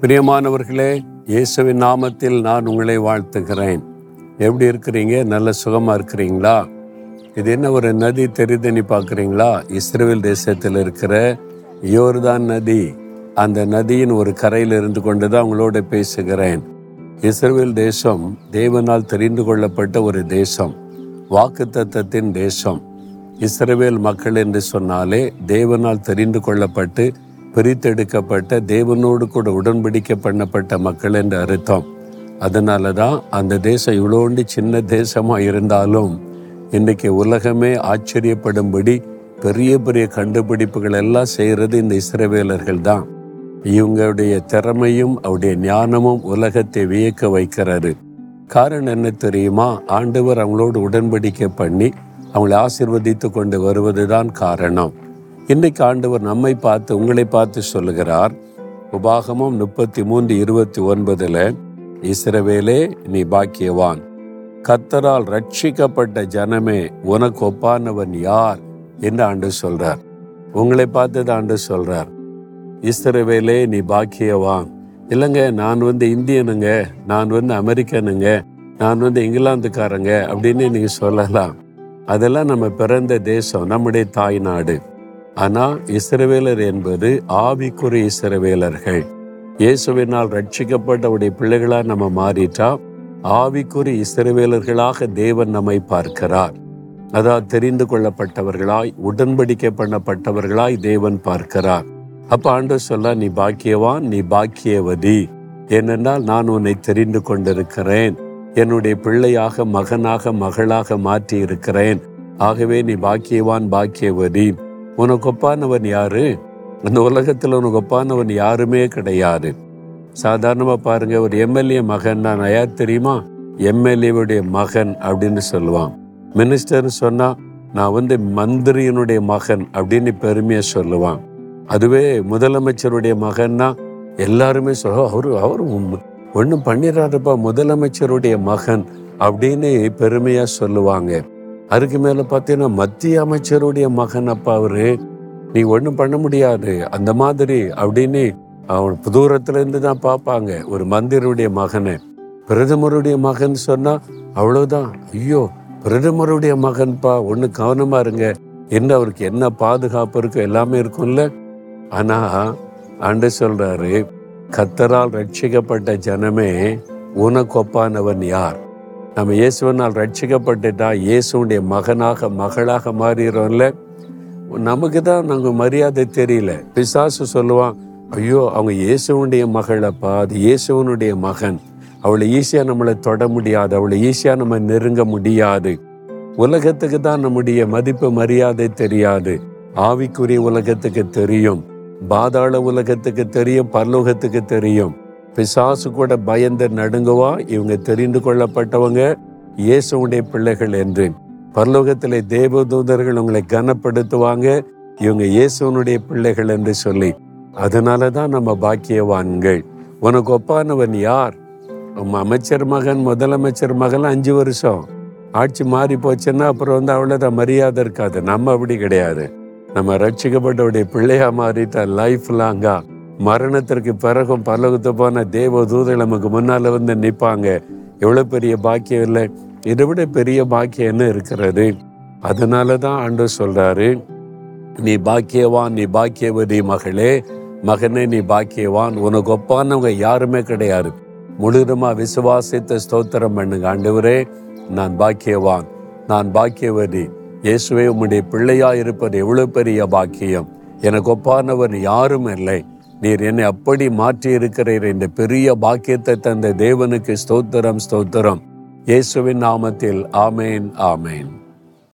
பிரியமானவர்களே இயேசுவின் நாமத்தில் நான் உங்களை வாழ்த்துகிறேன். எப்படி இருக்கிறீங்க? நல்ல சுகமாக இருக்கிறீங்களா? இது என்ன ஒரு நதி தெரிதனி பார்க்குறீங்களா? இஸ்ரேல் தேசத்தில் இருக்கிற யோர்தான் நதி. அந்த நதியின் ஒரு கரையில் இருந்து கொண்டு தான் உங்களோட பேசுகிறேன். இஸ்ரேல் தேசம் தேவனால் தெரிந்து கொள்ளப்பட்ட ஒரு தேசம். வாக்குத்தத்தத்தின் தேசம். இஸ்ரேல் மக்கள் என்று சொன்னாலே தேவனால் தெரிந்து கொள்ளப்பட்டு பிரித்தெடுக்கப்பட்ட தேவனோடு கூட உடன்படிக்கை பண்ணப்பட்ட மக்கள் என்று அர்த்தம். அதனால தான் அந்த தேசம் இவ்வளோண்டு சின்ன தேசமாக இருந்தாலும் இன்றைக்கி உலகமே ஆச்சரியப்படும்படி பெரிய பெரிய கண்டுபிடிப்புகள் எல்லாம் செய்கிறது இந்த இஸ்ரவேலர்கள் தான். இவங்களுடைய திறமையும் அவருடைய ஞானமும் உலகத்தை வியக்க வைக்கிறாரு காரணம் என்ன தெரியுமா? ஆண்டவர் அவங்களோடு உடன்படிக்கை பண்ணி அவங்களை ஆசிர்வதித்து கொண்டு வருவதுதான் காரணம். இன்னைக்கு ஆண்டவர் நம்மை பார்த்து உங்களை பார்த்து சொல்லுகிறார். உபாகமம் முப்பத்தி மூன்று இருபத்தி ஒன்பதுல இஸ்ரவேலே நீ பாக்கியவான். கத்தரால் ரட்சிக்கப்பட்ட ஜனமே உனக்கு ஒப்பானவன் யார்? என்று ஆண்டு சொல்றார். உங்களை பார்த்து ஆண்டு சொல்றார். இஸ்ரவேலே நீ பாக்கியவான். இல்லைங்க நான் வந்து இந்தியனுங்க நான் வந்து அமெரிக்கனுங்க நான் வந்து இங்கிலாந்துக்காரங்க அப்படின்னு நீங்க சொல்லலாம். அதெல்லாம் நம்ம பிறந்த தேசம் நம்முடைய தாய் நாடு. ஆனா இஸ்ரவேலர் என்பது ஆவிக்குரிய இஸ்ரவேலர்கள். இயேசுவினால் ரட்சிக்கப்பட்டவுடைய பிள்ளைகளா நம்ம மாறிட்டா ஆவிக்குரிய இஸ்ரவேலர்களாக தேவன் நம்மை பார்க்கிறார். அதாவது தெரிந்து கொள்ளப்பட்டவர்களாய் உடன்படிக்கை பண்ணப்பட்டவர்களாய் தேவன் பார்க்கிறார். அப்ப ஆண்டு சொல்ல நீ பாக்கியவான் நீ பாக்கியவதி. ஏனென்றால் நான் உன்னை தெரிந்து கொண்டிருக்கிறேன். என்னுடைய பிள்ளையாக மகனாக மகளாக மாற்றி இருக்கிறேன் ஆகவே நீ பாக்கியவான் பாக்கியவதி. உனக்கு ஒப்பானவன் யாரு? அந்த உலகத்தில் உனக்கு ஒப்பானவன் யாருமே கிடையாது. சாதாரணமாக பாருங்க ஒரு எம்எல்ஏ மகன் நான் யார் தெரியுமா? எம்எல்ஏவுடைய மகன் அப்படின்னு சொல்லுவான். மினிஸ்டர்னு சொன்னால் நான் வந்து மந்திரியினுடைய மகன் அப்படின்னு பெருமையாக சொல்லுவான். அதுவே முதலமைச்சருடைய மகன்னா எல்லாருமே சொல்ல அவரு அவர் ஒன்றும் பண்ணிடுறாருப்பா முதலமைச்சருடைய மகன் அப்படின்னு பெருமையாக சொல்லுவாங்க. அதுக்கு மேலே பார்த்தீங்கன்னா மத்திய அமைச்சருடைய மகன் அப்பா அவரு நீ ஒன்றும் பண்ண முடியாது. அந்த மாதிரி அப்படின்னு அவன் தூரத்துலேருந்து தான் பார்ப்பாங்க. ஒரு மந்திருடைய மகனை. பிரதமருடைய மகன் சொன்னால் அவ்வளோதான் ஐயோ பிரதமருடைய மகன்பா? ஒன்று கவனமாக இருங்க. என்ன அவருக்கு என்ன பாதுகாப்பு இருக்கோ எல்லாமே இருக்கும்ல? ஆனால் ஆண்டு சொல்கிறாரு கத்தரால் ரட்சிக்கப்பட்ட ஜனமே உனக்கொப்பானவன் யார்? நம்ம இயேசுவனால் ரட்சிக்கப்பட்டுட்டா இயேசுடைய மகனாக மகளாக மாறிடுறோம்ல? நமக்கு தான் நாங்கள் மரியாதை தெரியல. பிசாசு சொல்லுவான் ஐயோ அவங்க இயேசுவனுடைய மகளப்பா அது இயேசுவனுடைய மகன். அவளை ஈஸியாக நம்மளை தொட முடியாது அவளை ஈஸியாக நம்ம நெருங்க முடியாது. உலகத்துக்கு தான் நம்முடைய மதிப்பு மரியாதை தெரியாது. ஆவிக்குரிய உலகத்துக்கு தெரியும். பாதாள உலகத்துக்கு தெரியும் பரலோகத்துக்கு தெரியும். பிசாசு கூட பயந்து நடுங்குவா இவங்க தெரிந்து கொள்ளப்பட்டவங்க. இயேசுடைய பிள்ளைகள் என்று. பரலோகத்திலே தேவதூதர்கள் உங்களை கனப்படுத்துவாங்க. இவங்க இயேசுவனுடைய பிள்ளைகள் என்று சொல்லி. அதனால தான் நம்ம பாக்கியவான்கள். உனக்கு ஒப்பானவன் யார்? உம் அமைச்சர் மகன் முதலமைச்சர் மகன் அஞ்சு வருஷம். ஆட்சி மாறி போச்சுன்னா அப்புறம் வந்து அவ்வளோதான் மரியாதை இருக்காது. நம்ம அப்படி கிடையாது. நம்ம ரட்சிக்கப்பட்டவுடைய பிள்ளையா மாறிட்டா லைஃப் லாங்கா மரணத்திற்கு பிறகும் பரலோகத்து போன தேவ தூதர் நமக்கு முன்னால வந்து நிற்பாங்க எவ்வளோ பெரிய பாக்கியம் இல்லை. இதை விட பெரிய பாக்கியம் என்ன இருக்கிறது? அதனால தான் ஆண்டு சொல்றாரு நீ பாக்கியவான் நீ பாக்கியவதி மகளே. மகனே நீ பாக்கியவான். உனக்கு ஒப்பானவங்க யாருமே கிடையாது. முழுதுமா விசுவாசித்த ஸ்தோத்திரம் பண்ணுங்க. ஆண்டவரே நான் பாக்கியவான் நான் பாக்கியவதி. இயேசுவே உம்முடைய பிள்ளையா இருப்பது எவ்வளவு பெரிய பாக்கியம். எனக்கு ஒப்பானவர் யாரும் இல்லை. நீர் என்னை அப்படி மாற்றி இருக்கிறீர் இந்த பெரிய பாக்கியத்தை தந்த தேவனுக்கு ஸ்தோத்திரம் ஸ்தோத்திரம். இயேசுவின் நாமத்தில் ஆமேன் ஆமேன்.